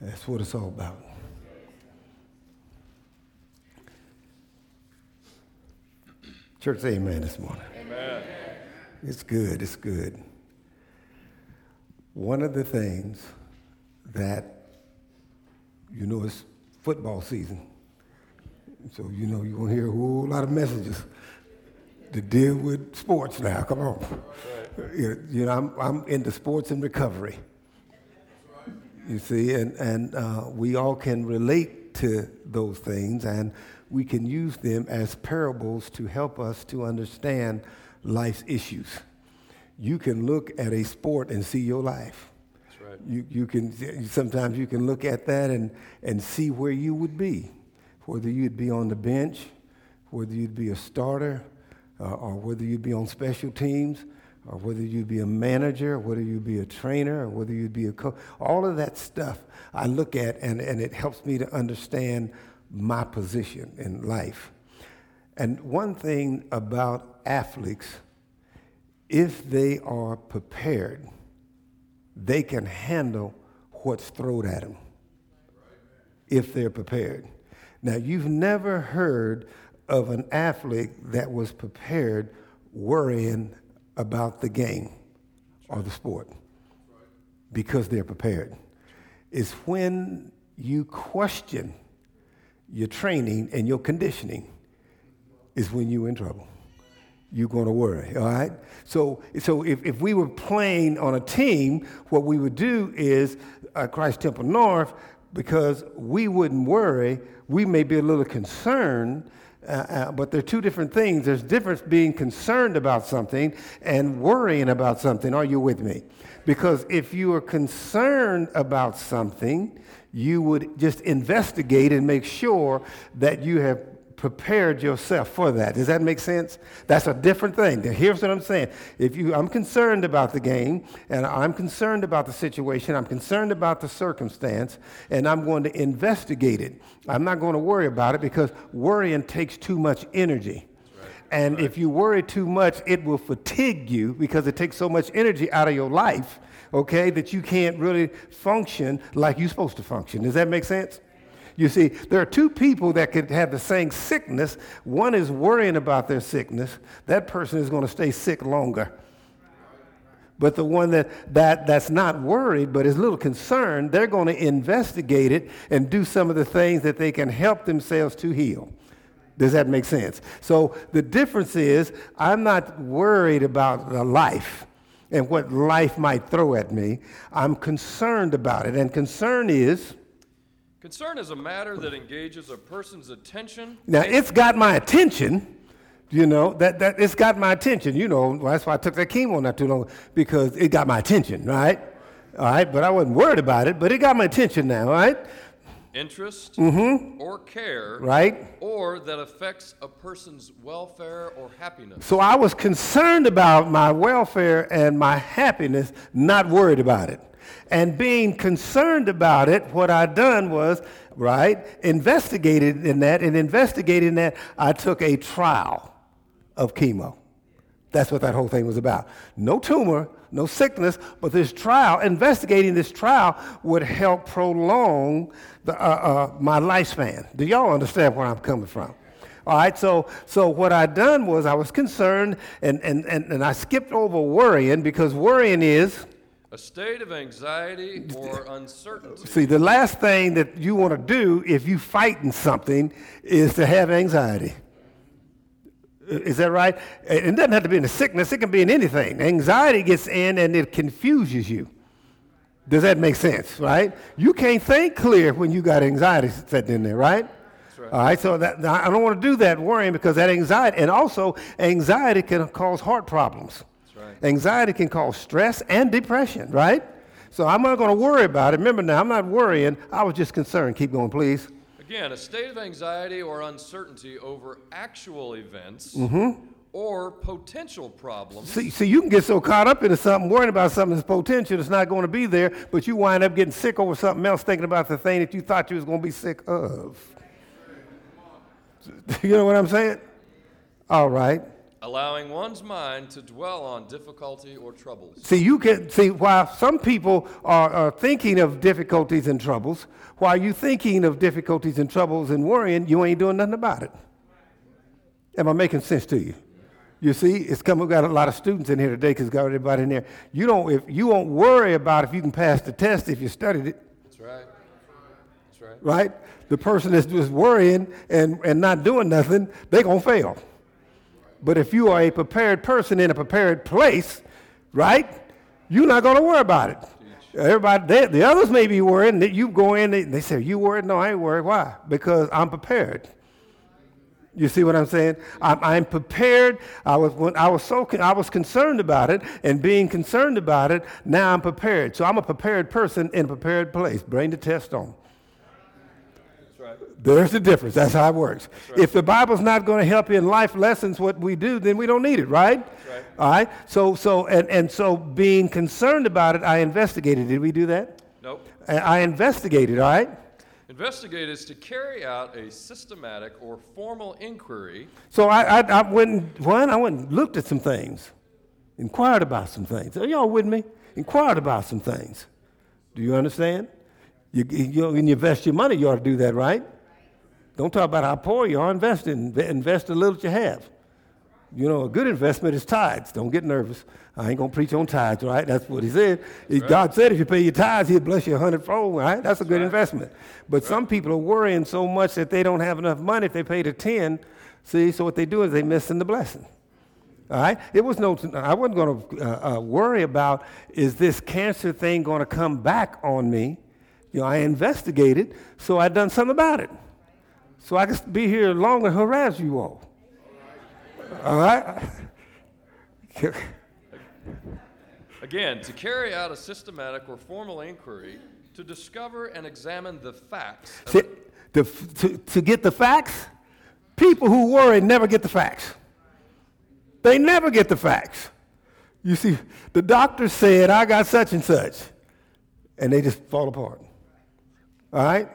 That's what it's all about. Church, say amen this morning. Amen. It's good, it's good. One of the things that, you know, it's football season. So, you know, you're going to hear a whole lot of messages to deal with sports now. Come on. You you know, I'm, I'm into sports and recovery. You see, and, and uh, we all can relate to those things, and we can use them as parables to help us to understand life's issues. You can look at a sport and see your life. That's right. You, you can sometimes you can look at that and, and see where you would be, whether you'd be on the bench, whether you'd be a starter, uh, or whether you'd be on special teams, or whether you'd be a manager, whether you'd be a trainer, or whether you'd be a coach. All of that stuff I look at, and, and it helps me to understand my position in life. And one thing about athletes, if they are prepared, they can handle what's thrown at them if they're prepared. Now, you've never heard of an athlete that was prepared worrying about the game or the sport because they're prepared. It's when you question your training and your conditioning is when you're in trouble. You're going to worry, all right? So, so if, if we were playing on a team, what we would do is uh, Christ Temple North, because we wouldn't worry, we may be a little concerned, uh, uh, but they're two different things. There's difference being concerned about something and worrying about something. Are you with me? Because if you are concerned about something, you would just investigate and make sure that you have prepared yourself for that. Does that make sense? That's a different thing. Here's what I'm saying. If you I'm concerned about the game and I'm concerned about the situation, I'm concerned about the circumstance, and I'm going to investigate it. I'm not going to worry about it because worrying takes too much energy. And right. if you worry too much, it will fatigue you because it takes so much energy out of your life, okay, that you can't really function like you're supposed to function. Does that make sense? You see, there are two people that could have the same sickness. One is worrying about their sickness. That person is going to stay sick longer. But the one that, that, that's not worried but is a little concerned, they're going to investigate it and do some of the things that they can help themselves to heal. Does that make sense? So the difference is I'm not worried about the life and what life might throw at me. I'm concerned about it. And concern is Concern is a matter that engages a person's attention. Now, it's got my attention. You know, that, that it's got my attention. You know, that's why I took that chemo not too long, because it got my attention, right? All right, but I wasn't worried about it, but it got my attention now, right? Interest mm-hmm. or care, right? Or that affects a person's welfare or happiness. So I was concerned about my welfare and my happiness, not worried about it. And being concerned about it, what I done was, right, investigated in that, and investigating that, I took a trial of chemo. That's what that whole thing was about. No tumor, no sickness, but this trial, investigating this trial would help prolong the, uh, uh, my lifespan. Do y'all understand where I'm coming from? All right, so, so what I done was I was concerned and, and, and, and I skipped over worrying because worrying is a state of anxiety or uncertainty. See, the last thing that you want to do if you fighting something is to have anxiety. Is that right? It doesn't have to be in a sickness, it can be in anything. Anxiety gets in and it confuses you. Does that make sense, right? You can't think clear when you got anxiety sitting in there, right? Right. All right, so that, I don't want to do that worrying because that anxiety, and also anxiety can cause heart problems. Anxiety can cause stress and depression, right? So I'm not going to worry about it. Remember now, I'm not worrying. I was just concerned. Keep going, please. Again, a state of anxiety or uncertainty over actual events mm-hmm. or potential problems. See, see, you can get so caught up into something, worrying about something that's potential that's not going to be there, but you wind up getting sick over something else, thinking about the thing that you thought you was going to be sick of. You know what I'm saying? All right. Allowing one's mind to dwell on difficulty or troubles. See, you can see why some people are, are thinking of difficulties and troubles, while you thinking of difficulties and troubles and worrying, you ain't doing nothing about it. Am I making sense to you? You see, it's come. We've got a lot of students in here today because got everybody in there. You don't. If you won't worry about if you can pass the test if you studied it. That's right. That's right. Right. The person that's just worrying and, and not doing nothing, they gonna fail. But if you are a prepared person in a prepared place, right, you're not going to worry about it. Everybody, they, the others may be worried, that you go in, they, they say, You worried? No, I ain't worried. Why? Because I'm prepared. You see what I'm saying? I'm, I'm, prepared. I was when I was so I was concerned about it, and being concerned about it, now I'm prepared. So I'm a prepared person in a prepared place. Bring the test on. There's the difference. That's how it works. Right. If the Bible's not going to help you in life lessons, what we do, then we don't need it, right? right? All right. So, so, and, and so, being concerned about it, I investigated. Did we do that? Nope. I investigated. All right. Investigate is to carry out a systematic or formal inquiry. So I, I, I went and, one, I went and looked at some things, inquired about some things. Are y'all with me? Inquired about some things. Do you understand? You, you, when you invest your money, you ought to do that, right? Don't talk about how poor you are. Invest in, invest a little that you have. You know, a good investment is tithes. Don't get nervous. I ain't gonna preach on tithes, right? That's what he said. Right. God said if you pay your tithes, he'll bless you a hundredfold, right? That's a good right. investment. But right. some people are worrying so much that they don't have enough money if they pay the 10. See, so what they do is they missing the blessing. All right? It was no, I wasn't going to uh, uh, worry about is this cancer thing going to come back on me? You know, I investigated, so I done something about it so I can be here longer and harass you all. All right? Again, to carry out a systematic or formal inquiry to discover and examine the facts. See, the, to, to get the facts, people who worry never get the facts. They never get the facts. You see, the doctor said, I got such and such, and they just fall apart. All right?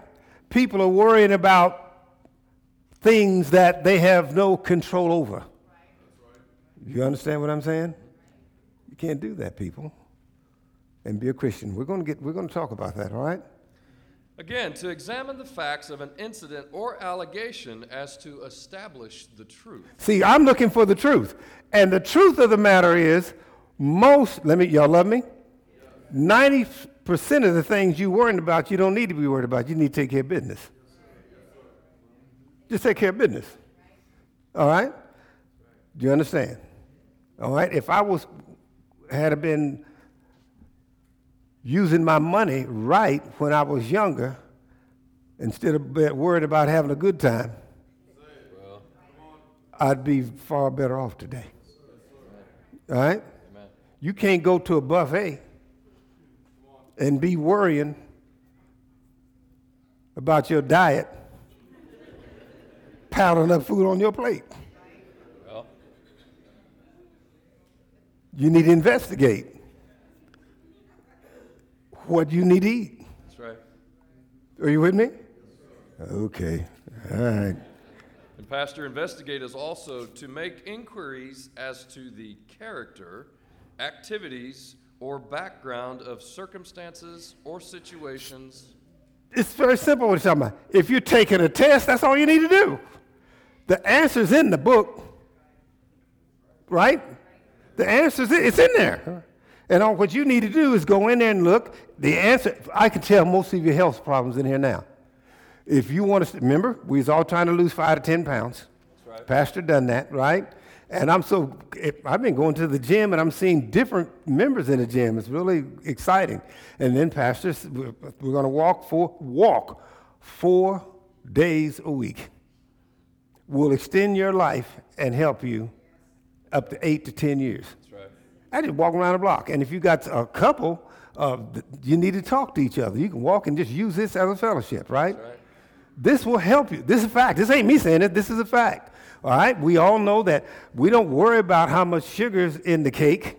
People are worrying about things that they have no control over. You understand what I'm saying? You can't do that, people. And be a Christian. We're going to get we're going to talk about that, all right? Again, to examine the facts of an incident or allegation as to establish the truth. See, I'm looking for the truth. And the truth of the matter is most let me y'all love me? 90% of the things you're worrying about you don't need to be worried about. You need to take care of business. Just take care of business. All right? Do you understand? All right? If I was had been using my money right when I was younger, instead of worried about having a good time, I'd be far better off today. All right? You can't go to a buffet and be worrying about your diet piling up food on your plate. Well. You need to investigate what you need to eat. That's right. Are you with me? Okay. All right. And Pastor, investigate is also to make inquiries as to the character, activities, or background of circumstances or situations. It's very simple what you're talking about. If you're taking a test, that's all you need to do. The answer's in the book, right? The answer's in, it's in there. And all what you need to do is go in there and look. The answer, I can tell most of your health problems in here now. If you want to, remember, we was all trying to lose five to 10 pounds. Right. Pastor done that, right? And I'm so, I've been going to the gym and I'm seeing different members in the gym. It's really exciting. And then pastors, we're, we're going to walk four, walk four days a week will extend your life and help you up to eight to 10 years. That's right. I just walk around the block. And if you got a couple, uh, you need to talk to each other. You can walk and just use this as a fellowship, right? right? This will help you. This is a fact. This ain't me saying it. This is a fact. All right? We all know that we don't worry about how much sugar's in the cake.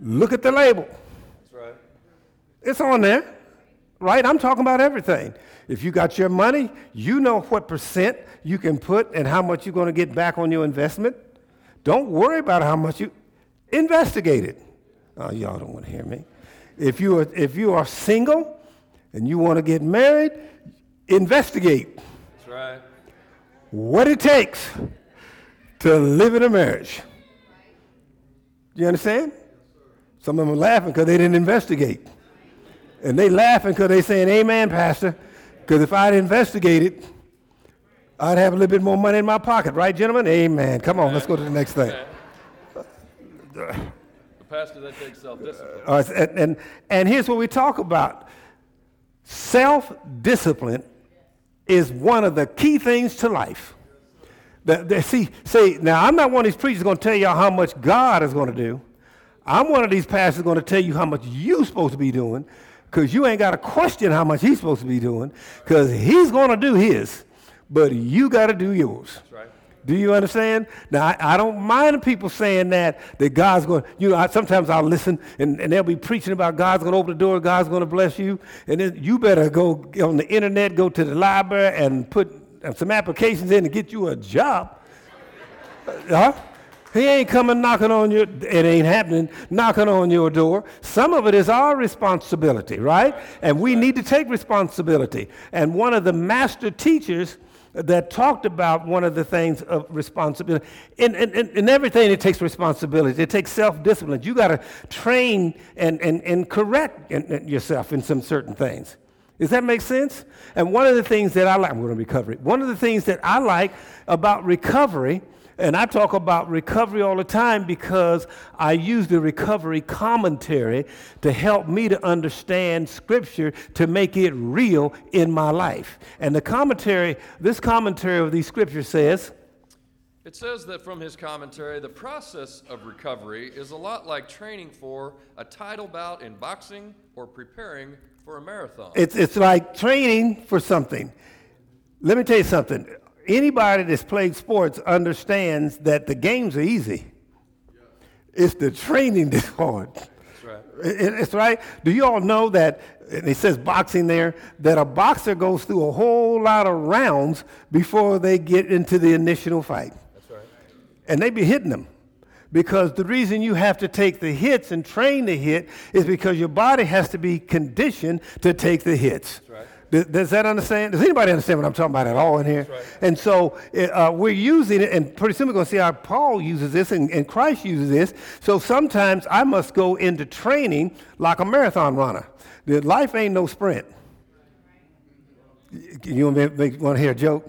Look at the label. That's right. It's on there. Right? I'm talking about everything. If you got your money, you know what percent you can put and how much you're going to get back on your investment. Don't worry about how much you investigate it. Oh, y'all don't want to hear me. If you are, if you are single and you want to get married, investigate. That's right. What it takes to live in a marriage. Do you understand? Some of them are laughing because they didn't investigate. And they laughing because they saying, Amen, Pastor. Because if I'd investigated, I'd have a little bit more money in my pocket. Right, gentlemen? Amen. Come on, let's go to the next thing. The pastor, that takes self-discipline. Uh, and, and, and here's what we talk about self discipline is one of the key things to life. The, the, see, see, now I'm not one of these preachers going to tell y'all how much God is going to do. I'm one of these pastors going to tell you how much you're supposed to be doing because you ain't got to question how much he's supposed to be doing because he's going to do his, but you got to do yours. That's right. Do you understand? Now, I, I, don't mind people saying that, that God's going, you know, I, sometimes I'll listen and, and they'll be preaching about God's going to open the door, God's going to bless you. And then you better go on the internet, go to the library and put uh, some applications in to get you a job. Uh, huh? He ain't coming knocking on your, it ain't happening, knocking on your door. Some of it is our responsibility, right? And we need to take responsibility. And one of the master teachers that talked about one of the things of responsibility. In, in, in everything, it takes responsibility. It takes self-discipline. You got to train and, and, and correct yourself in some certain things. Does that make sense? And one of the things that I like, we're going to recovery. One of the things that I like about recovery and I talk about recovery all the time because I use the recovery commentary to help me to understand Scripture to make it real in my life. And the commentary, this commentary of these Scriptures says, it says that from his commentary, the process of recovery is a lot like training for a title bout in boxing or preparing for a marathon. It's, it's like training for something. Let me tell you something anybody that's played sports understands that the games are easy. It's the training that's hard. That's right. It's right. Do you all know that, and it says boxing there, that a boxer goes through a whole lot of rounds before they get into the initial fight? That's right. And they be hitting them. Because the reason you have to take the hits and train to hit is because your body has to be conditioned to take the hits. That's right. Does that understand? Does anybody understand what I'm talking about at all in here? Right. And so uh, we're using it, and pretty soon we're going to see how Paul uses this and, and, Christ uses this. So sometimes I must go into training like a marathon runner. The life ain't no sprint. You want, to hear a joke?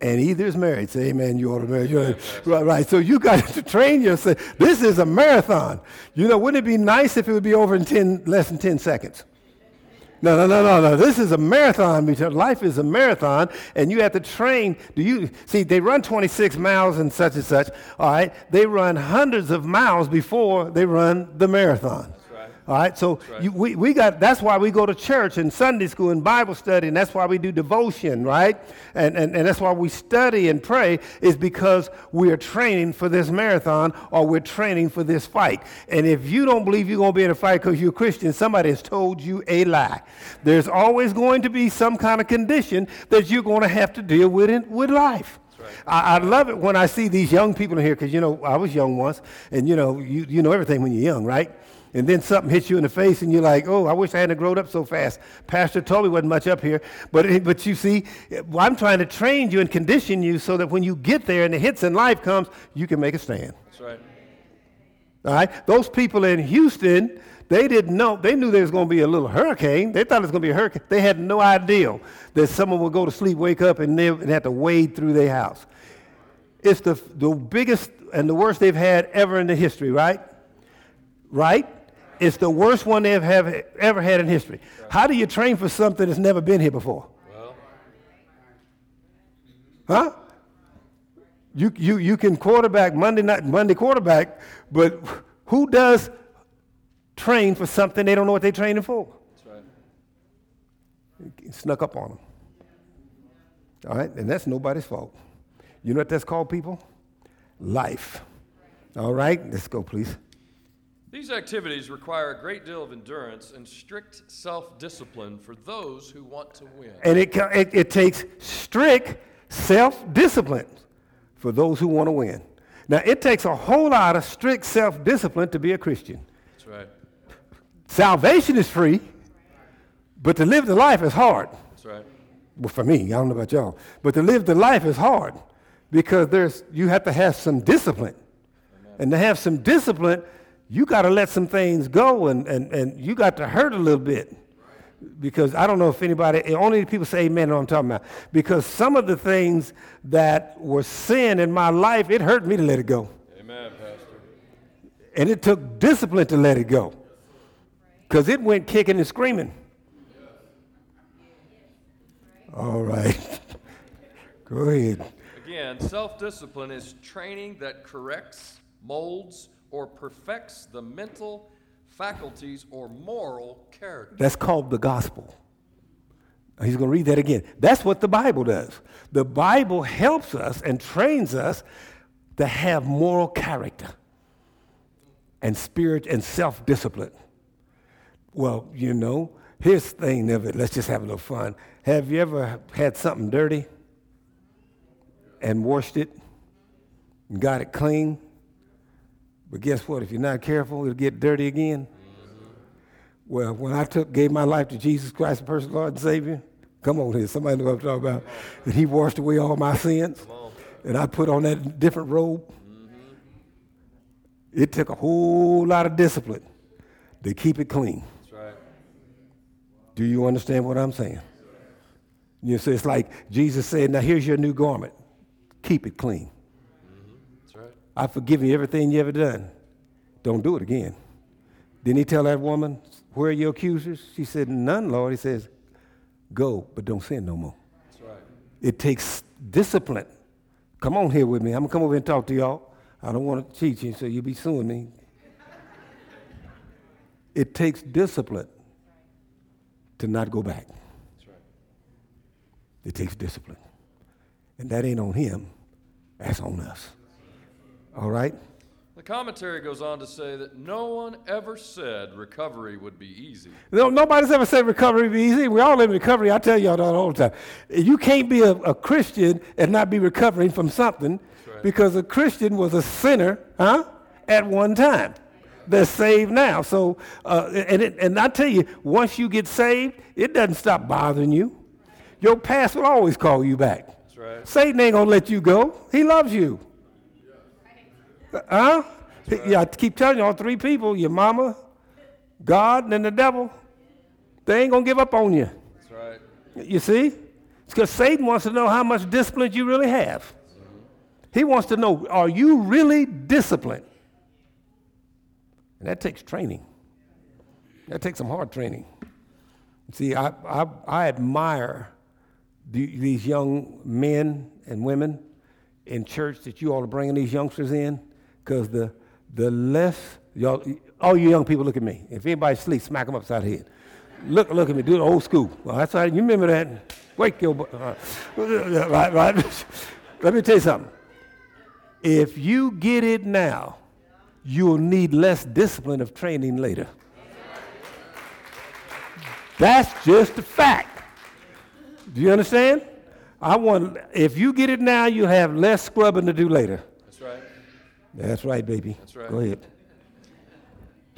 And either is married. Say, amen, you ought to marry. Right, right. So you got to train yourself. This is a marathon. You know, wouldn't it be nice if it would be over in 10, less than 10 seconds? No, no, no, no, no. This is a marathon life is a marathon, and you have to train. Do you see? They run 26 miles and such and such. All right, they run hundreds of miles before they run the marathon. All right, so right. You, we, we got, that's why we go to church and Sunday school and Bible study, and that's why we do devotion, right? And, and, and that's why we study and pray, is because we're training for this marathon or we're training for this fight. And if you don't believe you're going to be in a fight because you're a Christian, somebody has told you a lie. There's always going to be some kind of condition that you're going to have to deal with in, with life. I, I, love it when I see these young people in here because, you know, I was young once, and, you know, you, you know everything when you're young, right? And then something hits you in the face and you're like, oh, I wish I hadn't grown up so fast. Pastor told me wasn't much up here. But, but you see, I'm trying to train you and condition you so that when you get there and the hits in life comes, you can make a stand. That's right. All right? Those people in Houston, they didn't know. They knew there was going to be a little hurricane. They thought it was going to be a hurricane. They had no idea that someone would go to sleep, wake up, and, live, and have to wade through their house. It's the, the biggest and the worst they've had ever in the history, right? Right? It's the worst one they've have ever had in history. How do you train for something that's never been here before? Well. Huh? You, you, you can quarterback Monday night, Monday quarterback, but who does train for something they don't know what they're training for? That's right. It snuck up on them. All right, and that's nobody's fault. You know what that's called, people? Life. All right, let's go, please. These activities require a great deal of endurance and strict self discipline for those who want to win. And it, it, it takes strict self discipline for those who want to win. Now, it takes a whole lot of strict self discipline to be a Christian. That's right. Salvation is free, but to live the life is hard. That's right. Well, for me, I don't know about y'all, but to live the life is hard because there's, you have to have some discipline. And to have some discipline, you got to let some things go and, and, and you got to hurt a little bit. Because I don't know if anybody, only people say amen know what I'm talking about. Because some of the things that were sin in my life, it hurt me to let it go. Amen, Pastor. And it took discipline to let it go. Because it went kicking and screaming. All right. Go ahead. Again, self discipline is training that corrects, molds, or perfects the mental faculties or moral character. That's called the gospel. He's going to read that again. That's what the Bible does. The Bible helps us and trains us to have moral character and spirit and self discipline. Well, you know, here's the thing of it. Let's just have a little fun. Have you ever had something dirty and washed it and got it clean? But guess what? If you're not careful, it'll get dirty again. Well, when I took gave my life to Jesus Christ, the personal Lord and Savior, come on here, somebody know what I'm talking about. And He washed away all my sins, and I put on that different robe. It took a whole lot of discipline to keep it clean. Right. Do you understand what I'm saying? You see, it's like Jesus said, "Now here's your new garment. Keep it clean. That's right. I've forgiven you everything you ever done. Don't do it again." Didn't he tell that woman, "Where are your accusers?" She said, "None, Lord." He says, "Go, but don't sin no more." That's right. It takes discipline. Come on here with me. I'm gonna come over and talk to y'all. I don't want to teach you, so you'll be suing me. It takes discipline to not go back. That's right. It takes discipline. And that ain't on him, that's on us. All right? The commentary goes on to say that no one ever said recovery would be easy. No, nobody's ever said recovery would be easy. We all live in recovery. I tell y'all that all the time. You can't be a, a Christian and not be recovering from something right. because a Christian was a sinner, huh? At one time. They're saved now. So, uh, and, it, and I tell you, once you get saved, it doesn't stop bothering you. Your past will always call you back. That's right. Satan ain't gonna let you go. He loves you. Huh? Yeah, I keep telling you, all three people, your mama, God, and then the devil, they ain't gonna give up on you. That's right. You see? It's because Satan wants to know how much discipline you really have. He wants to know, are you really disciplined? And that takes training. That takes some hard training. See, I, I, I admire the, these young men and women in church that you all are bringing these youngsters in, because the, the less, y'all, all you young people look at me. If anybody sleeps, smack them upside the head. Look, look at me, do the old school. Well, that's right, you remember that. Wake your, uh, right, right. Let me tell you something. If you get it now, you'll need less discipline of training later. That's just a fact. Do you understand? I want, if you get it now, you'll have less scrubbing to do later. That's right. Baby. That's right. Go ahead.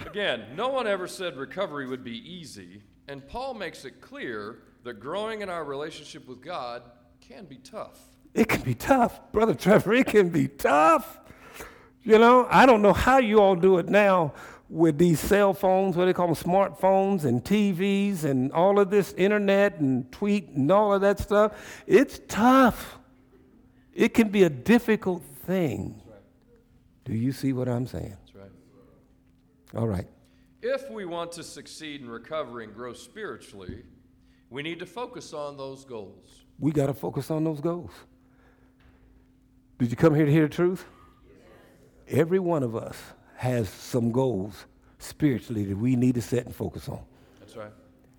Again, no one ever said recovery would be easy, and Paul makes it clear that growing in our relationship with God can be tough. It can be tough, Brother Trevor. It can be tough. You know, I don't know how you all do it now with these cell phones, what they call them, smartphones and TVs and all of this internet and tweet and all of that stuff. It's tough. It can be a difficult thing. Do you see what I'm saying? That's right. All right. If we want to succeed in recovery and grow spiritually, we need to focus on those goals. We got to focus on those goals. Did you come here to hear the truth? Every one of us has some goals spiritually that we need to set and focus on. That's right.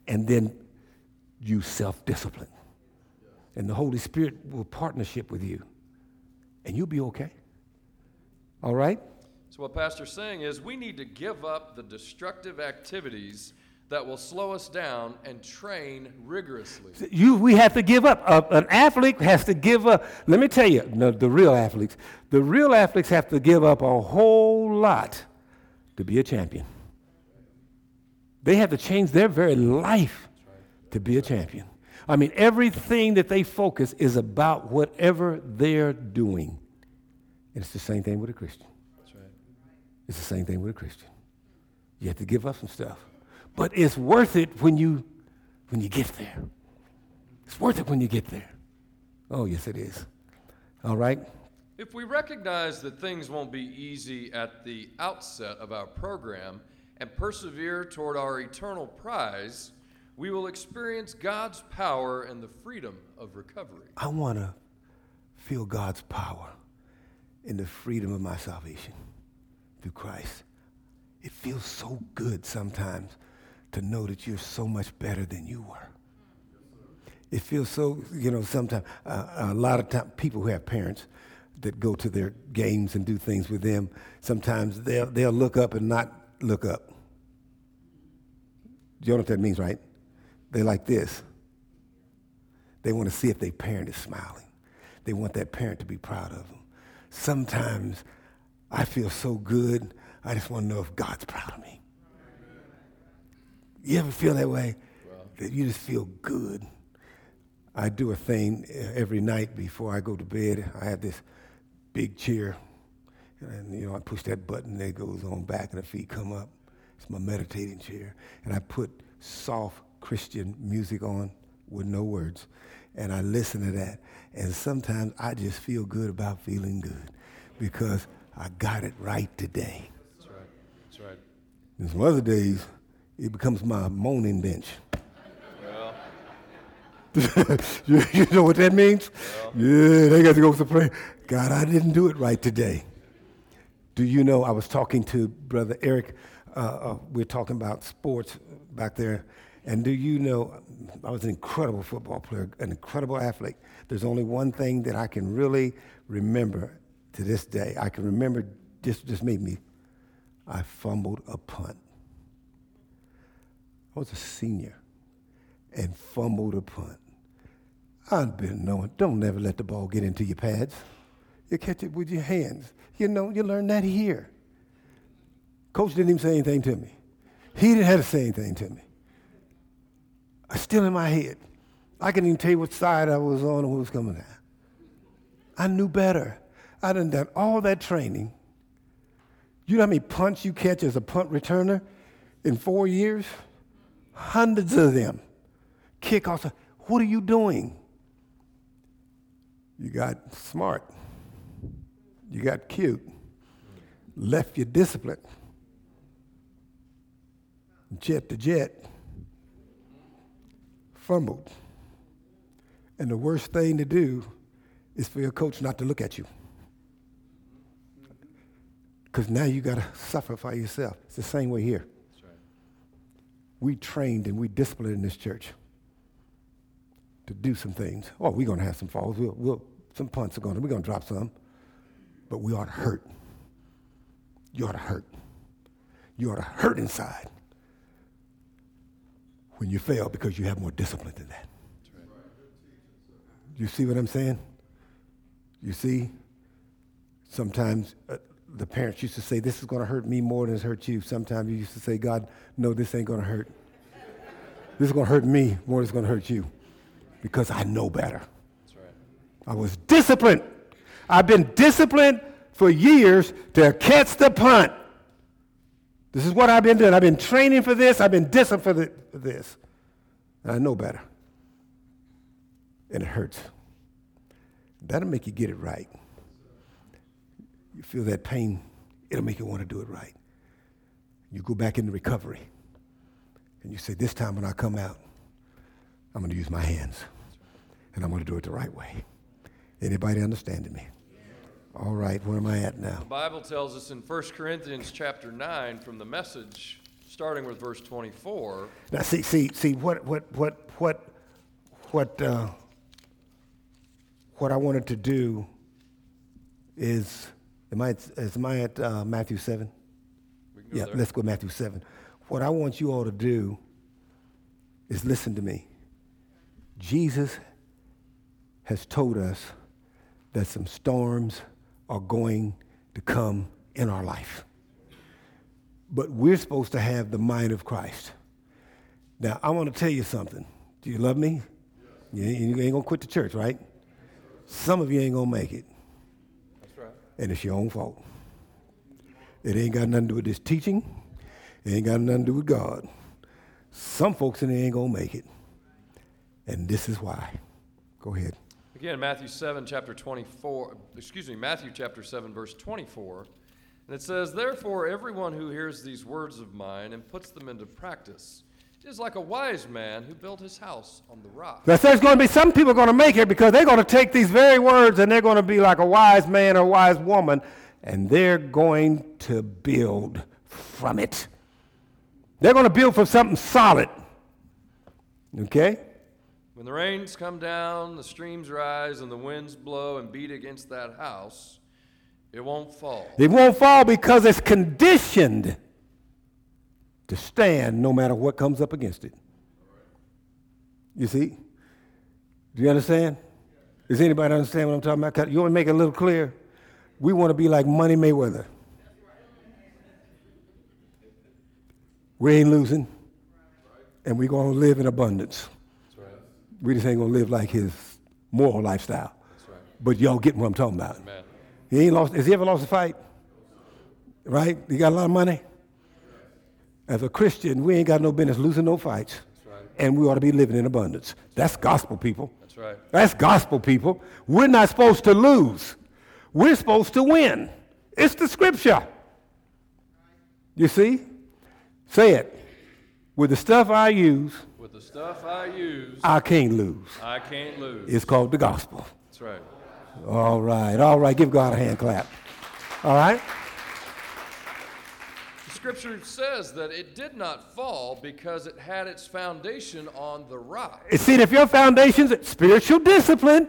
And then use self discipline. And the Holy Spirit will partnership with you. And you'll be okay. All right? So, what Pastor's saying is we need to give up the destructive activities that will slow us down and train rigorously. You, we have to give up. Uh, an athlete has to give up. Let me tell you, no, the real athletes, the real athletes have to give up a whole lot to be a champion. They have to change their very life to be a champion. I mean, everything that they focus is about whatever they're doing. And it's the same thing with a Christian. That's right. It's the same thing with a Christian. You have to give up some stuff. But it's worth it when you when you get there. It's worth it when you get there. Oh, yes, it is. All right? If we recognize that things won't be easy at the outset of our program and persevere toward our eternal prize, we will experience God's power and the freedom of recovery. I want to feel God's power in the freedom of my salvation through Christ. It feels so good sometimes to know that you're so much better than you were. It feels so, you know, sometimes, uh, a lot of times, people who have parents that go to their games and do things with them, sometimes they'll, they'll look up and not look up. You know what that means, right? They like this. They want to see if their parent is smiling. They want that parent to be proud of them. Sometimes I feel so good, I just want to know if God's proud of me. You ever feel that way? That you just feel good. I do a thing every night before I go to bed. I have this big chair, and you know I push that button, that goes on back, and the feet come up. It's my meditating chair, and I put soft Christian music on with no words, and I listen to that. And sometimes I just feel good about feeling good because I got it right today. That's right. That's right. And some other days, it becomes my moaning bench. Well, you, you know what that means? Yeah, they got to go to prayer. God, I didn't do it right today. Do you know? I was talking to Brother Eric. Uh, uh, we're talking about sports back there. And do you know, I was an incredible football player, an incredible athlete. There's only one thing that I can really remember to this day. I can remember this just made me. I fumbled a punt. I was a senior and fumbled a punt. I've been knowing, don't never let the ball get into your pads. You catch it with your hands. You know, you learn that here. Coach didn't even say anything to me. He didn't have to say anything to me. I still in my head. I can even tell you what side I was on and who was coming at. I knew better. I done done all that training. You know how many punts you catch as a punt returner in four years? Hundreds of them. Kickoffs. What are you doing? You got smart. You got cute. Left your discipline. Jet to jet. Fumbled. And the worst thing to do is for your coach not to look at you. Because now you got to suffer by yourself. It's the same way here. that's right. We trained and we disciplined in this church to do some things. Oh, we're going to have some falls. We'll, we'll, some punts are going to, we're going to drop some. But we ought to hurt. You ought to hurt. You ought to hurt inside when you fail because you have more discipline than that. You see what I'm saying? You see? Sometimes uh, the parents used to say, This is going to hurt me more than it's hurt you. Sometimes you used to say, God, no, this ain't going to hurt. This is going to hurt me more than it's going to hurt you because I know better. Right. I was disciplined. I've been disciplined for years to catch the punt. This is what I've been doing. I've been training for this. I've been disciplined for, this. And I know better. And it hurts. That'll make you get it right. You feel that pain, it'll make you want to do it right. You go back into recovery. And you say, This time when I come out, I'm going to use my hands. And I'm going to do it the right way. Anybody understanding me? All right, where am I at now? The Bible tells us in 1 Corinthians chapter 9 from the message, starting with verse 24, Now, see, see, see, what, what, what, what, what, uh, what I wanted to do is Am I, at- is, am I at uh, Matthew 7? We can go Yeah, there. let's go Matthew 7. What I want you all to do is listen to me. Jesus has told us that some storms are going to come in our life. But we're supposed to have the mind of Christ. Now, I want to tell you something. Do you love me? You ain't, you ain't going to quit the church, right? Some of you ain't going to make it, That's right. and it's your own fault. It ain't got nothing to do with this teaching. It ain't got nothing to do with God. Some folks in there ain't going to make it. And this is why. Go ahead. Again, Matthew 7, chapter 24, excuse me, Matthew chapter 7, verse 24. And it says, Therefore, everyone who hears these words of mine and puts them into practice is like a wise man who built his house on the rock. Now, there's going to be some people going to make it because they're going to take these very words and they're going to be like a wise man or wise woman, and they're going to build from it. They're going to build from something solid. Okay? When the rains come down, the streams rise, and the winds blow and beat against that house, it won't fall. It won't fall because it's conditioned to stand no matter what comes up against it. You see? Do you understand? Does anybody understand what I'm talking about? You want to make it a little clear? We want to be like Money Mayweather. We ain't losing, and we're going to live in abundance. We just ain't going to live like his moral lifestyle. That's right. But y'all get what I'm talking about. Amen. He ain't lost. Has he ever lost a fight? Right? He got a lot of money. As a Christian, we ain't got no business losing no fights, That's right. and we ought to be living in abundance. That's gospel, people. That's right. That's gospel, people. We're not supposed to lose. We're supposed to win. It's the scripture. You see? Say it. With the stuff I use, With the stuff I use, I can't lose. I can't lose. It's called the gospel. That's right. All right, all right. Give God a hand clap. All right? The scripture says that it did not fall because it had its foundation on the rock. See, if your foundation's spiritual discipline,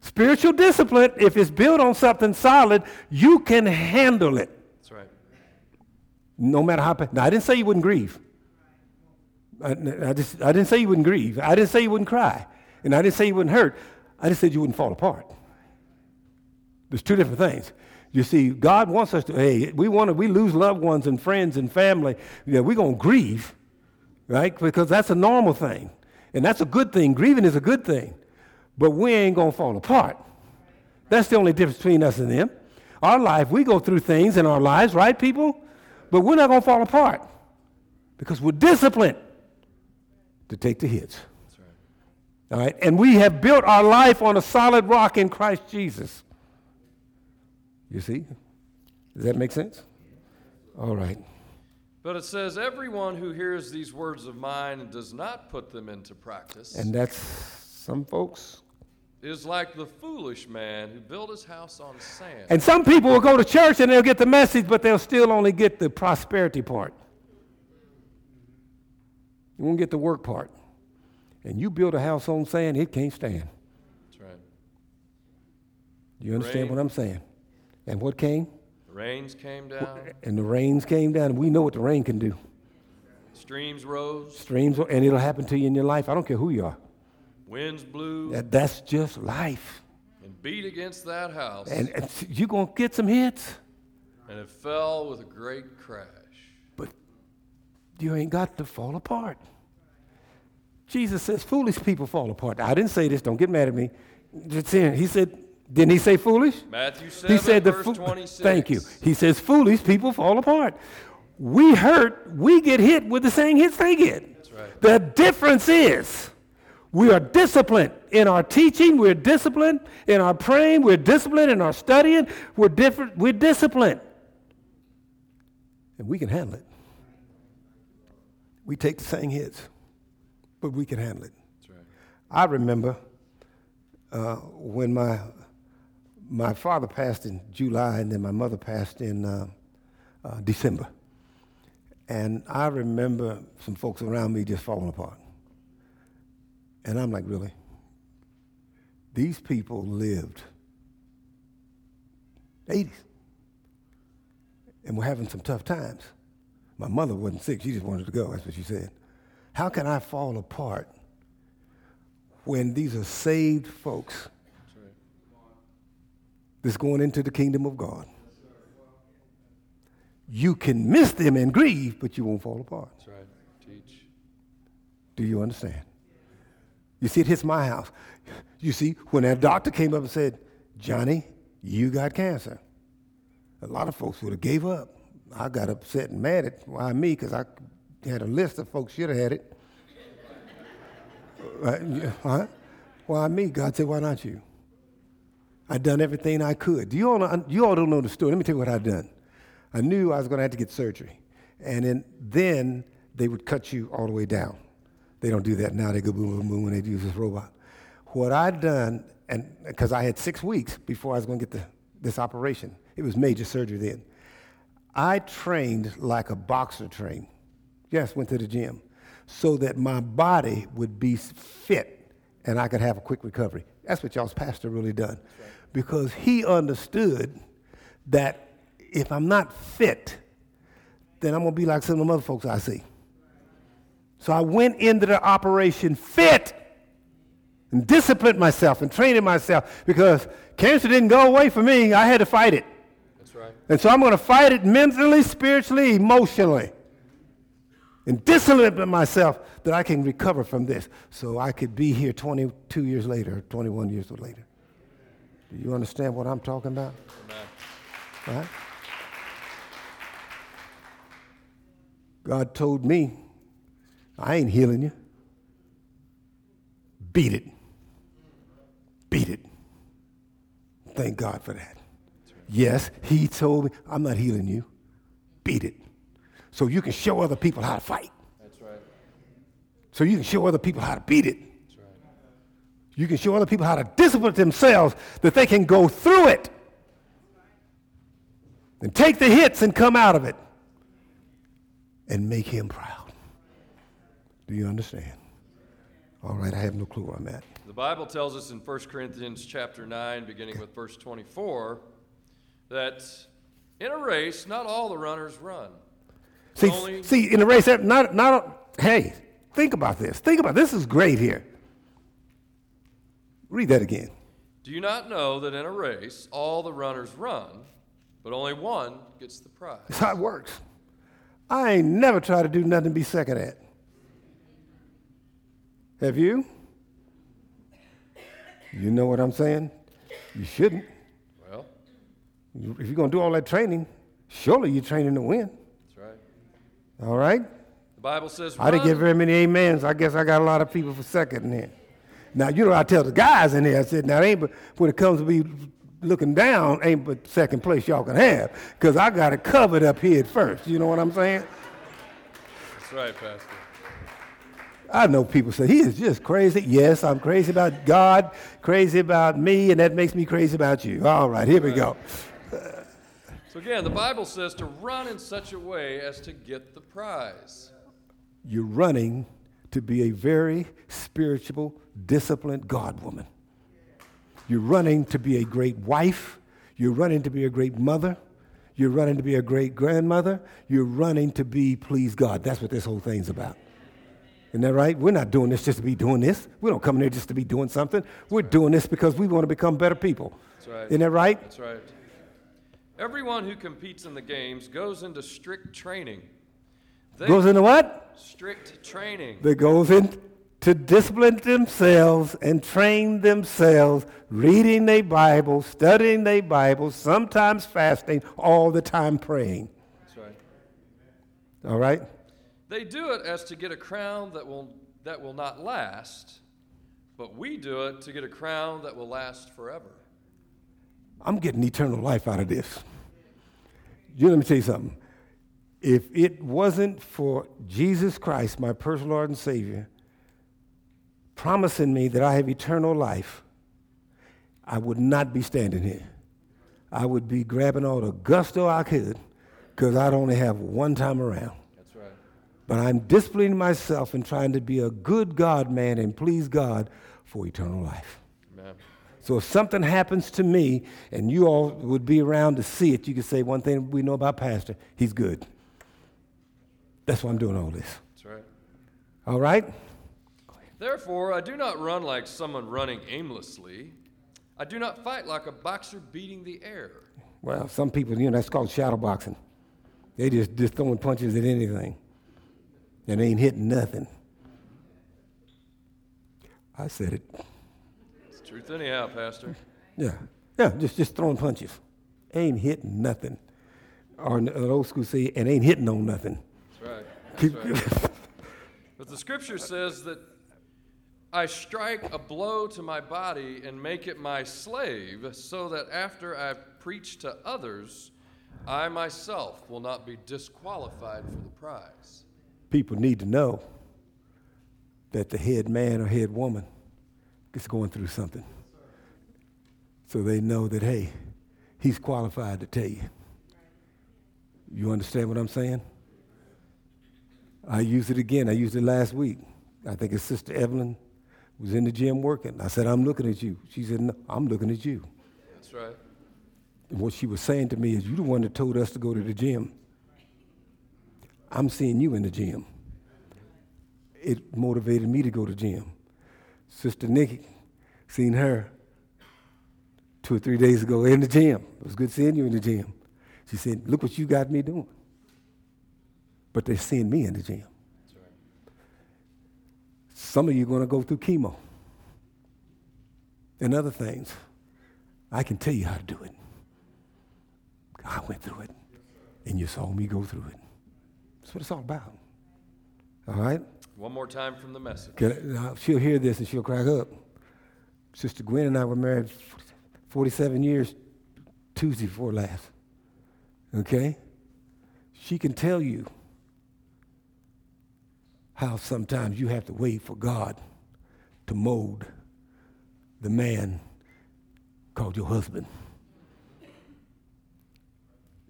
spiritual discipline, if it's built on something solid, you can handle it. That's right. No matter how. Now, I didn't say you wouldn't grieve. I, I just, I didn't say you wouldn't grieve. I didn't say you wouldn't cry. And I didn't say you wouldn't hurt. I just said you wouldn't fall apart. There's two different things. You see, God wants us to, hey, we want to, we lose loved ones and friends and family. Know, we're going to grieve, right? Because that's a normal thing. And that's a good thing. Grieving is a good thing. But we ain't going to fall apart. That's the only difference between us and them. Our life, we go through things in our lives, right, people? But we're not going to fall apart because we're disciplined to take the hits. Right. All right? And we have built our life on a solid rock in Christ Jesus. You see? Does that make sense? All right. But it says, Everyone who hears these words of mine and does not put them into practice And that's some folks. is like the foolish man who built his house on sand. And some people will go to church and they'll get the message, but they'll still only get the prosperity part. You won't get the work part. And you build a house on sand, it can't stand. That's right. You understand Rain. what I'm saying? And what came? The rains came down, And the rains came down, and we know what the rain can do. streams rose, Streams, and it'll happen to you in your life. I don't care who you are. winds blew, That, that's just life. and beat against that house, And, and you're going to get some hits, and it fell with a great crash. You ain't got to fall apart. Jesus says foolish people fall apart. I didn't say this. Don't get mad at me. It's in- He said, didn't he say foolish? Matthew 7, He said the verse fo- 26. Thank you. He says foolish people fall apart. We hurt, we get hit with the same hits they get. That's right. The difference is we are disciplined in our teaching, we're disciplined in our praying, we're disciplined in our studying, we're different, we're disciplined. And we can handle it. We take the same hits, but we can handle it. That's right. I remember uh, when my my father passed in July, and then my mother passed in uh, uh, December. And I remember some folks around me just falling apart. And I'm like, really? These people lived 80s. and we're having some tough times. My mother wasn't sick, she just wanted to go, that's what she said. How can I fall apart when these are saved folks that's going into the kingdom of God? You can miss them and grieve, but you won't fall apart. That's right. Teach. Do you understand? You see, it hits my house. You see, when that doctor came up and said, Johnny, you got cancer, a lot of folks would have gave up. I got upset and mad at why me, because I had a list of folks should have had it. Uh, right? Huh? Why me? God said, why not you? I done everything I could. You all, you all don't know the story. Let me tell you what I done. I knew I was going to have to get surgery. And then, then they would cut you all the way down. They don't do that now. They go boom, boom, boom when they use this robot. What I done, and because I had six weeks before I was going to get the, this operation, it was major surgery then. I trained like a boxer trained. Yes, went to the gym so that my body would be fit and I could have a quick recovery. That's what y'all's pastor really done. Right. Because he understood that if I'm not fit, then I'm going to be like some of the other folks I see. So I went into the operation fit and disciplined myself and trained myself because cancer didn't go away for me. I had to fight it. Right. And so I'm going to fight it mentally, spiritually, emotionally. And discipline myself that I can recover from this so I could be here 22 years later, 21 years later. Do you understand what I'm talking about? Amen. Right? God told me, I ain't healing you. Beat it. Beat it. Thank God for that. Yes, He told me, I'm not healing you. Beat it. So you can show other people how to fight. That's right. So you can show other people how to beat it. That's right. You can show other people how to discipline themselves that they can go through it and take the hits and come out of it and make him proud. Do you understand? All right, I have no clue where I'm at. The Bible tells us in 1 Corinthians chapter 9, beginning with verse 24, that in a race, not all the runners run. See, Only see, in a race, not, not, hey, think about this. Think about this. this is great here. Read that again. Do you not know that in a race, all the runners run, but only one gets the prize? That's how it works. I ain't never tried to do nothing to be second at. Have you? You know what I'm saying? You shouldn't. If you're going to do all that training, surely you're training to win. That's right. All right? The Bible says, I didn't get very many amens. I guess I got a lot of people for second in here. Now, you know, I tell the guys in there, I said, now, ain't but when it comes to be looking down, ain't but second place y'all can have, because I got it covered up here at first. You know what I'm saying? That's right, Pastor. I know people say, he is just crazy. Yes, I'm crazy about God, crazy about me, and that makes me crazy about you. All right, here we go. So again, the Bible says to run in such a way as to get the prize. You're running to be a very spiritual, disciplined God woman. You're running to be a great wife. You're running to be a great mother. You're running to be a great grandmother. You're running to be please God. That's what this whole thing's about. Isn't that right? We're not doing this just to be doing this. We don't come in here just to be doing something. We're doing this because we want to become better people. That's right. Isn't that right? That's right. Everyone who competes in the games goes into strict training. They goes into what? Strict training. That goes in to discipline themselves and train themselves, reading their Bible, studying their Bible, sometimes fasting, all the time praying. That's right. All right? They do it as to get a crown that will, that will not last, but we do it to get a crown that will last forever. I'm getting eternal life out of this. You let me tell you something. If it wasn't for Jesus Christ, my personal Lord and Savior, promising me that I have eternal life, I would not be standing here. I would be grabbing all the gusto I could because I'd only have one time around. That's right. But I'm disciplining myself and trying to be a good God man and please God for eternal life. So if something happens to me and you all would be around to see it, you could say one thing we know about Pastor, he's good. That's why I'm doing all this. That's right. All right? Therefore, I do not run like someone running aimlessly. I do not fight like a boxer beating the air. Well, some people, you know, that's called shadow boxing. They just, just throwing punches at anything and they ain't hitting nothing. I said it. Truth anyhow, Pastor. Yeah. Yeah, just, just throwing punches. Ain't hitting nothing. Or uh, an old school say, and ain't hitting on nothing. That's right. That's right. but the scripture says that I strike a blow to my body and make it my slave, so that after I preach to others, I myself will not be disqualified for the prize. People need to know that the head man or head woman is going through something. So they know that, hey, he's qualified to tell you. You understand what I'm saying? I used it again. I used it last week. I think it's Sister Evelyn was in the gym working. I said, I'm looking at you. She said, no, I'm looking at you. That's right. And what she was saying to me is, You're the one that told us to go to the gym. I'm seeing you in the gym. It motivated me to go to the gym. Sister Nikki, seen her two or three days ago in the gym. It was good seeing you in the gym. She said, Look what you got me doing. But they're seeing me in the gym. Right. Some of you are going to go through chemo and other things. I can tell you how to do it. I went through it, and you saw me go through it. That's what it's all about. All right? One more time from the message. I, uh, she'll hear this and she'll crack up. Sister Gwen and I were married 47 years Tuesday before last. Okay? She can tell you how sometimes you have to wait for God to mold the man called your husband.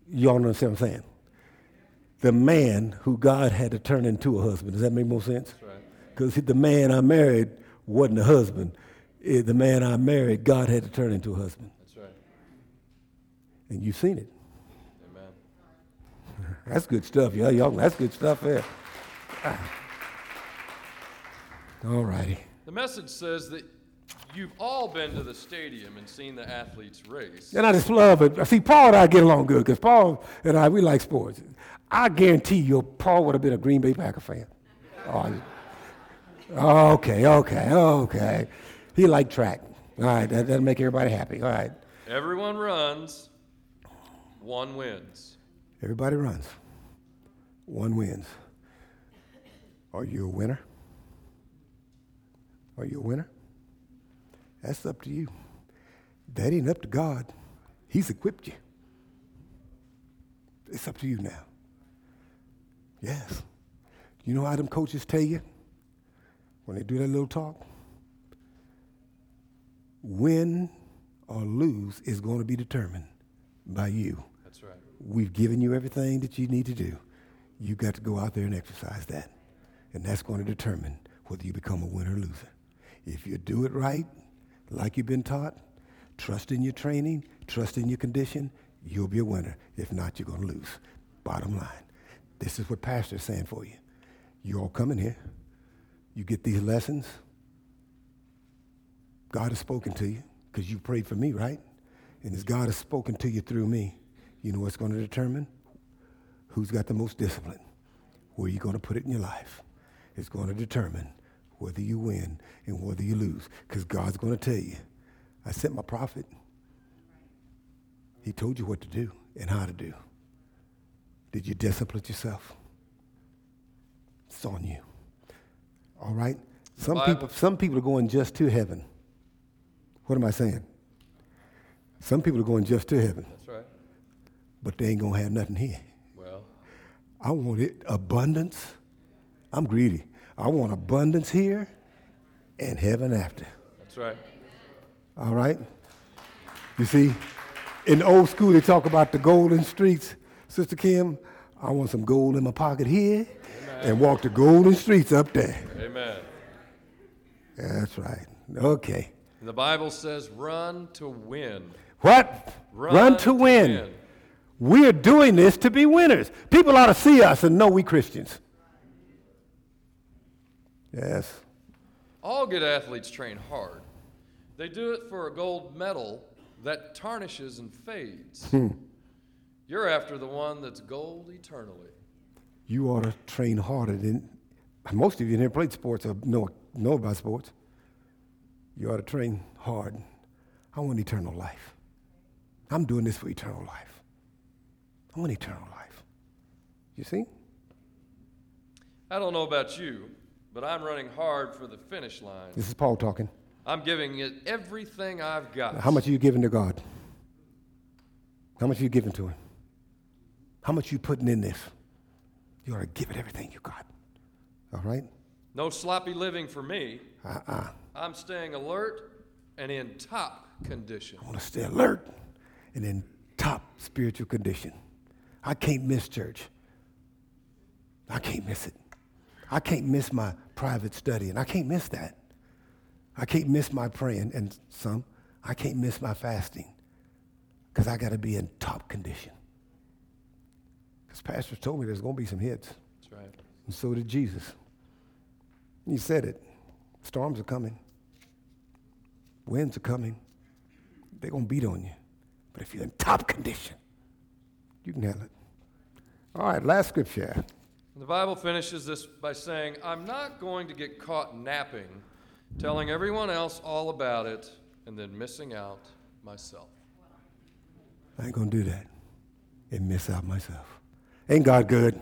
Y'all understand what I'm saying? The man who God had to turn into a husband. Does that make more sense? Because right. the man I married wasn't a husband. the man I married, God had to turn into a husband. That's right. And you've seen it. Amen. That's good stuff, y'all. y'all that's good stuff there. All righty. The message says that You've all been to the stadium and seen the athletes race. And I just love it. See, Paul and I get along good because Paul and I, we like sports. I guarantee you, Paul would have been a Green Bay Packer fan. Oh, okay, okay, okay. He liked track. All right, that, that'll make everybody happy. All right. Everyone runs, one wins. Everybody runs, one wins. Are you a winner? Are you a winner? That's up to you. That ain't up to God. He's equipped you. It's up to you now. Yes. You know how them coaches tell you when they do that little talk? Win or lose is going to be determined by you. That's right. We've given you everything that you need to do. You got to go out there and exercise that. And that's going to determine whether you become a winner or loser. If you do it right, like you've been taught, trust in your training, trust in your condition, you'll be a winner. If not, you're going to lose. Bottom line. This is what Pastor's saying for you. You all coming here. You get these lessons. God has spoken to you because you prayed for me, right? And as God has spoken to you through me, you know what's going to determine who's got the most discipline, where you're going to put it in your life. It's going to determine whether you win and whether you lose. Because God's going to tell you, I sent my prophet. He told you what to do and how to do. Did you discipline yourself? It's on you. All right? Some people, some people are going just to heaven. What am I saying? Some people are going just to heaven. That's right. But they ain't going to have nothing here. Well, I want it abundance. I'm greedy. I want abundance here and heaven after. That's right. All right? You see, in the old school, they talk about the golden streets. Sister Kim, I want some gold in my pocket here Amen. and walk the golden streets up there. Amen. That's right. Okay. And the Bible says, run to win. What? Run, to, win. We're doing this to be winners. People ought to see us and know we Christians. Yes. All good athletes train hard. They do it for a gold medal that tarnishes and fades. Hmm. You're after the one that's gold eternally. You ought to train harder than most of you in here played sports or know, know about sports. You ought to train hard. I want eternal life. I'm doing this for eternal life. I want eternal life. You see? I don't know about you, but I'm running hard for the finish line. This is Paul talking. I'm giving it everything I've got. How much are you giving to God? How much are you giving to Him? How much are you putting in this? You ought to give it everything you got. All right? No sloppy living for me. Uh-uh. I'm staying alert and in top condition. I want to stay alert and in top spiritual condition. I can't miss church. I can't miss it. I can't miss my private study, and I can't miss that. I can't miss my praying, and some, I can't miss my fasting because I got to be in top condition. Because pastors told me there's going to be some hits, That's right. and so did Jesus. He said it. Storms are coming. Winds are coming. They're going to beat on you. But if you're in top condition, you can handle it. All right, last scripture. The Bible finishes this by saying, I'm not going to get caught napping, telling everyone else all about it, and then missing out myself. I ain't going to do that and miss out myself. Ain't God good?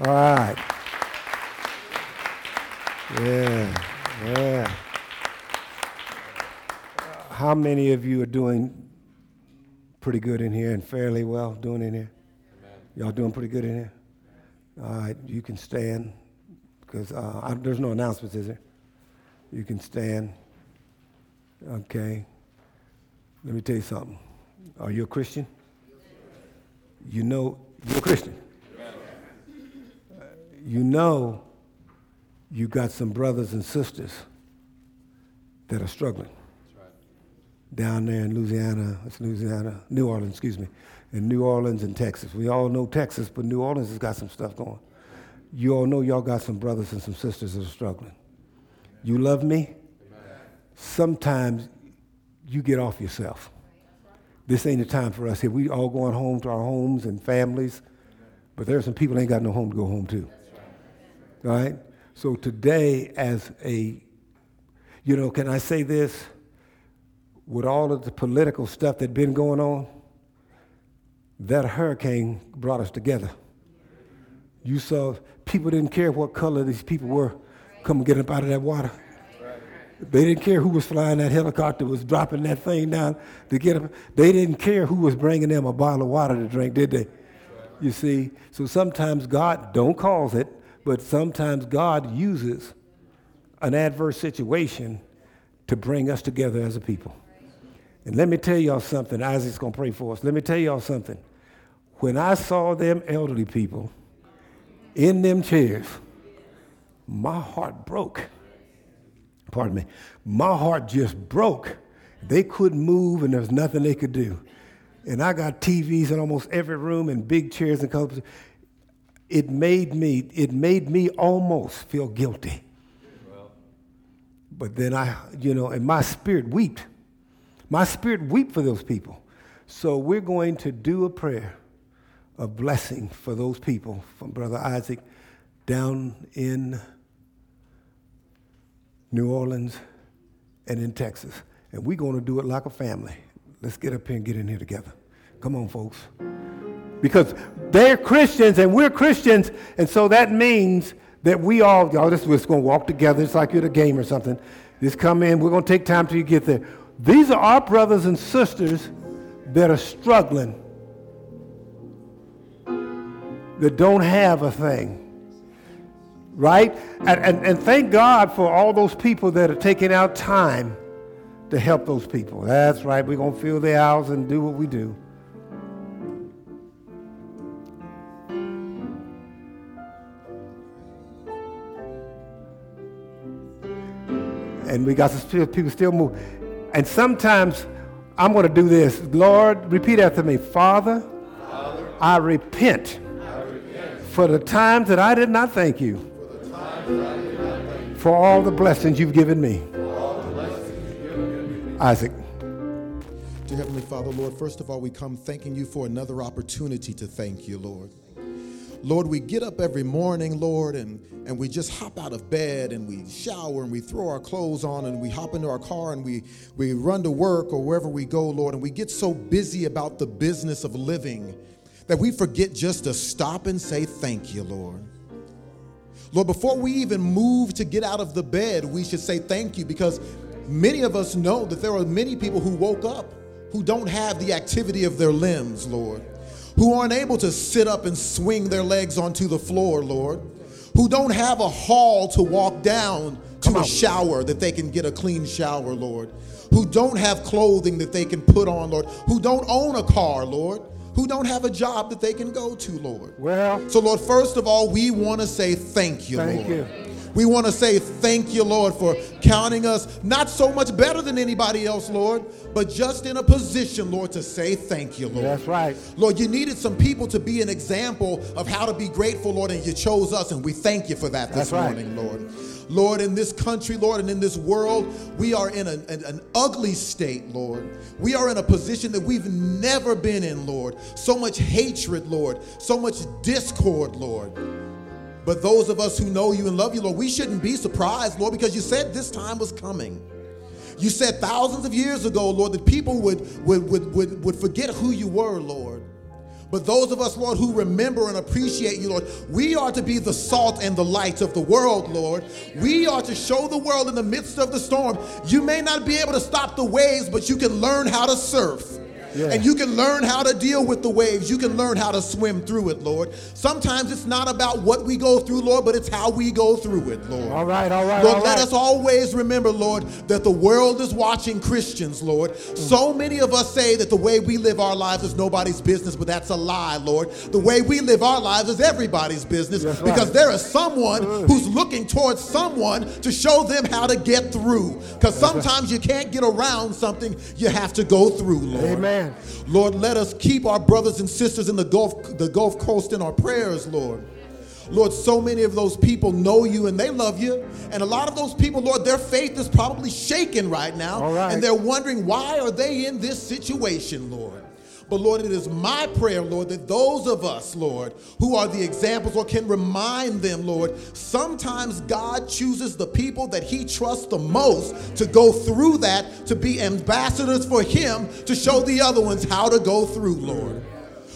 All right. Yeah, yeah. How many of you are doing pretty good in here and fairly well doing in here? Y'all doing pretty good in here? All right, you can stand because uh, there's no announcements, is there? You can stand. Okay. Let me tell you something. Are you a Christian? You know you're a Christian. You know you got some brothers and sisters that are struggling down there in Louisiana, it's Louisiana, New Orleans, excuse me, in New Orleans and Texas. We all know Texas, but New Orleans has got some stuff going. You all know y'all got some brothers and some sisters that are struggling. You love me? Sometimes you get off yourself. This ain't the time for us here. We all going home to our homes and families, but there's some people ain't got no home to go home to. All right? So today, as a, you know, can I say this? With all of the political stuff that been going on, that hurricane brought us together. You saw people didn't care what color these people were. Come and get up out of that water. They didn't care who was flying that helicopter, was dropping that thing down to get them. They didn't care who was bringing them a bottle of water to drink, did they? You see, so sometimes God don't cause it, but sometimes God uses an adverse situation to bring us together as a people. And let me tell y'all something. Isaac's going to pray for us. Let me tell y'all something. When I saw them elderly people in them chairs, my heart broke. Pardon me. My heart just broke. They couldn't move and there was nothing they could do. And I got TVs in almost every room and big chairs and colors. It made me, it made me almost feel guilty. But then I, you know, and my spirit wept. My spirit wept for those people. So we're going to do a prayer of blessing for those people from Brother Isaac down in New Orleans and in Texas. And we're going to do it like a family. Let's get up here and get in here together. Come on, folks. Because they're Christians and we're Christians, and so that means that we all, y'all, this is going to walk together. It's like you're at a game or something. Just come in. We're going to take time till you get there. These are our brothers and sisters that are struggling, that don't have a thing. Right? And, and, and thank God for all those people that are taking out time to help those people. That's right. We're going to fill the house and do what we do. and we got some people still move. And sometimes I'm going to do this. Lord, repeat after me. Father, Father I repent I repent for the times that I did not thank you for all the blessings you've given me. Isaac. Dear Heavenly Father, Lord, first of all, we come thanking you for another opportunity to thank you, Lord. Lord, we get up every morning, Lord, and, and we just hop out of bed and we shower and we throw our clothes on and we hop into our car and we, we run to work or wherever we go, Lord, and we get so busy about the business of living that we forget just to stop and say thank you, Lord. Lord, before we even move to get out of the bed, we should say thank you because many of us know that there are many people who woke up who don't have the activity of their limbs, Lord, who aren't able to sit up and swing their legs onto the floor, Lord, who don't have a hall to walk down to a shower that they can get a clean shower, Lord, who don't have clothing that they can put on, Lord, who don't own a car, Lord, who don't have a job that they can go to, Lord. Well, So, Lord, first of all, we want to say thank you, Thank Lord. you. We want to say thank you, Lord, for counting us not so much better than anybody else, Lord, but just in a position, Lord, to say thank you, Lord. that's right. Lord, you needed some people to be an example of how to be grateful, Lord, and you chose us, and we thank you for that this That's right. morning, Lord. Lord, in this country, Lord, and in this world, we are in an, an, an ugly state, Lord. We are in a position that we've never been in, Lord. So much hatred, Lord. So much discord, Lord. But those of us who know you and love you, Lord, we shouldn't be surprised, Lord, because you said this time was coming. You said thousands of years ago, Lord, that people would, would, would, would, would forget who you were, Lord. But those of us, Lord, who remember and appreciate you, Lord, we are to be the salt and the light of the world, Lord. We are to show the world in the midst of the storm. You may not be able to stop the waves, but you can learn how to surf. Yeah. And you can learn how to deal with the waves. You can learn how to swim through it, Lord. Sometimes it's not about what we go through, Lord, but it's how we go through it, Lord. All right, all right, Lord, all let right. us always remember, Lord, that the world is watching Christians, Lord. So many of us say that the way we live our lives is nobody's business, but that's a lie, Lord. The way we live our lives is everybody's business That's right. because there is someone mm. who's looking towards someone to show them how to get through. Because sometimes you can't get around something, you have to go through, Lord. Amen. Lord, let us keep our brothers and sisters in the Gulf, the Gulf Coast in our prayers, Lord. Lord, so many of those people know you and they love you. And a lot of those people, Lord, their faith is probably shaken right now. Right. And they're wondering, why are they in this situation, Lord? But Lord, it is my prayer, Lord, that those of us, Lord, who are the examples or can remind them, Lord, sometimes God chooses the people that He trusts the most to go through that, to be ambassadors for Him, to show the other ones how to go through, Lord.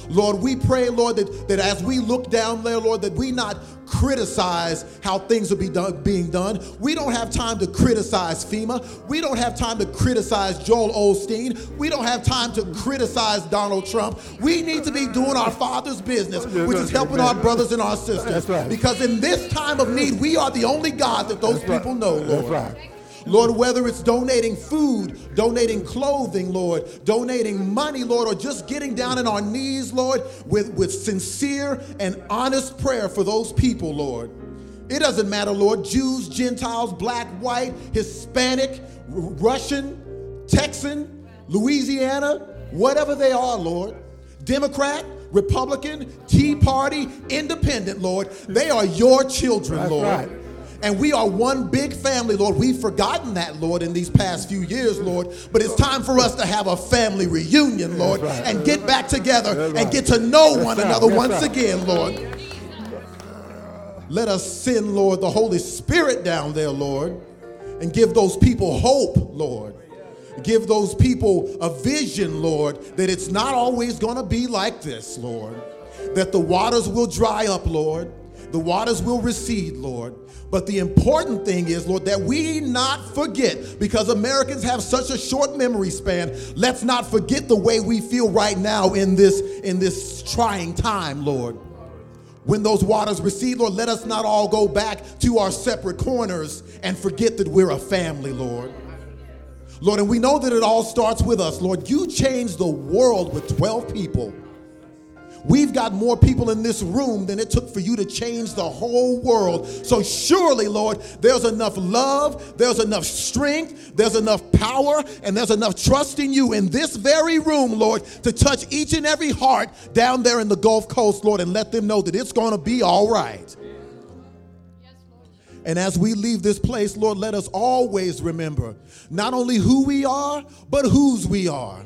Lord, we pray, Lord, that, that as we look down there, Lord, that we not criticize how things are be done, being done. We don't have time to criticize FEMA. We don't have time to criticize Joel Osteen. We don't have time to criticize Donald Trump. We need to be doing our Father's business, which is helping our brothers and our sisters. That's right. Because in this time of need, we are the only God that those people know, Lord. Lord, whether it's donating food, donating clothing, Lord, donating money, Lord, or just getting down on our knees, Lord, with, with sincere and honest prayer for those people, Lord. It doesn't matter, Lord, Jews, Gentiles, black, white, Hispanic, Russian, Texan, Louisiana, whatever they are, Lord. Democrat, Republican, Tea Party, Independent, Lord. They are your children, That's Lord. right. And we are one big family, Lord. We've forgotten that, Lord, in these past few years, Lord. But it's time for us to have a family reunion, Lord, right. and get back together That's and get to know That's one right. another That's once right. again, Lord. Let us send, Lord, the Holy Spirit down there, Lord, and give those people hope, Lord. Give those people a vision, Lord, that it's not always going to be like this, Lord. That the waters will dry up, Lord. The waters will recede, Lord. But the important thing is, Lord, that we not forget, because Americans have such a short memory span, let's not forget the way we feel right now in this, in this trying time, Lord. When those waters recede, Lord, let us not all go back to our separate corners and forget that we're a family, Lord. Lord, and we know that it all starts with us. Lord, you changed the world with 12 people. We've got more people in this room than it took for you to change the whole world. So, surely, Lord, there's enough love, there's enough strength, there's enough power, and there's enough trust in you in this very room, Lord, to touch each and every heart down there in the Gulf Coast, Lord, and let them know that it's going to be all right. And as we leave this place, Lord, let us always remember not only who we are, but whose we are.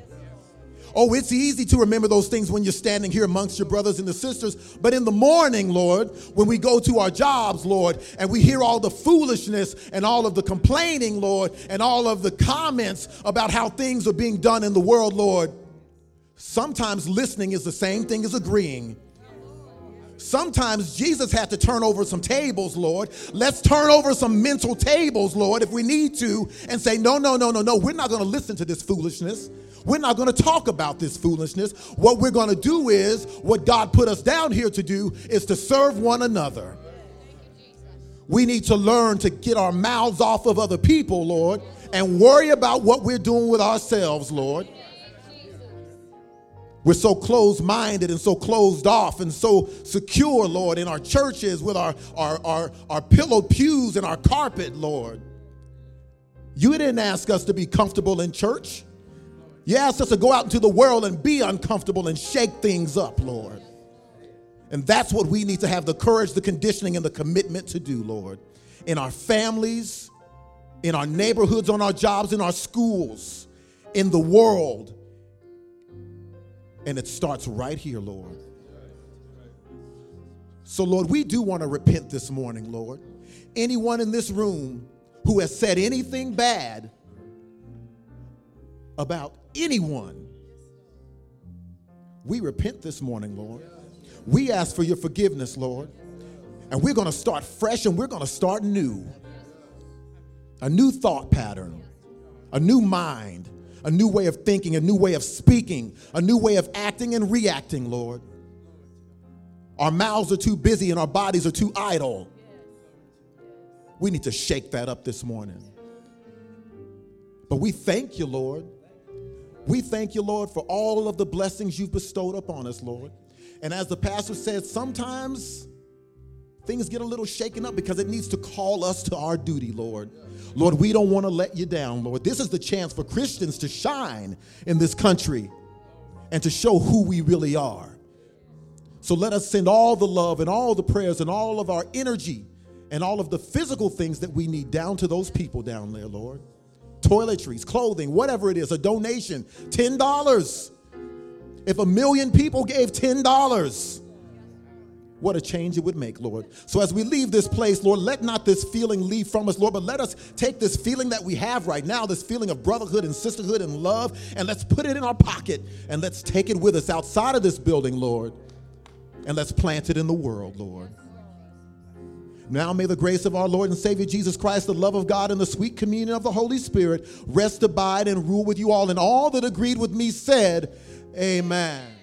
Oh, it's easy to remember those things when you're standing here amongst your brothers and the sisters. But in the morning, Lord, when we go to our jobs, Lord, and we hear all the foolishness and all of the complaining, Lord, and all of the comments about how things are being done in the world, Lord, sometimes listening is the same thing as agreeing. Sometimes Jesus had to turn over some tables, Lord. Let's turn over some mental tables, Lord, if we need to, and say, no, no, no, no, no, we're not going to listen to this foolishness. We're not going to talk about this foolishness. What we're going to do is what God put us down here to do is to serve one another. We need to learn to get our mouths off of other people, Lord, and worry about what we're doing with ourselves, Lord. We're so closed minded and so closed off and so secure, Lord, in our churches with our, our, our, our pillowed pews and our carpet, Lord. You didn't ask us to be comfortable in church. You asked us to go out into the world and be uncomfortable and shake things up, Lord. And that's what we need to have the courage, the conditioning, and the commitment to do, Lord. In our families, in our neighborhoods, on our jobs, in our schools, in the world. And it starts right here, Lord. So, Lord, we do want to repent this morning, Lord. Anyone in this room who has said anything bad about anyone, we repent this morning, Lord. We ask for your forgiveness, Lord. And we're going to start fresh and we're going to start new. A new thought pattern, a new mind, a new way of thinking, a new way of speaking, a new way of acting and reacting, Lord. Our mouths are too busy and our bodies are too idle. We need to shake that up this morning. But we thank you, Lord. We thank you, Lord, for all of the blessings you've bestowed upon us, Lord. And as the pastor said, sometimes things get a little shaken up because it needs to call us to our duty, Lord. Lord, we don't want to let you down, Lord. This is the chance for Christians to shine in this country and to show who we really are. So let us send all the love and all the prayers and all of our energy and all of the physical things that we need down to those people down there, Lord. Toiletries, clothing, whatever it is, a donation, $10. If a million people gave $10, what a change it would make, Lord. So as we leave this place, Lord, let not this feeling leave from us, Lord, but let us take this feeling that we have right now, this feeling of brotherhood and sisterhood and love, and let's put it in our pocket and let's take it with us outside of this building, Lord, and let's plant it in the world, Lord. Now may the grace of our Lord and Savior Jesus Christ, the love of God, and the sweet communion of the Holy Spirit rest, abide, and rule with you all. And all that agreed with me said, Amen.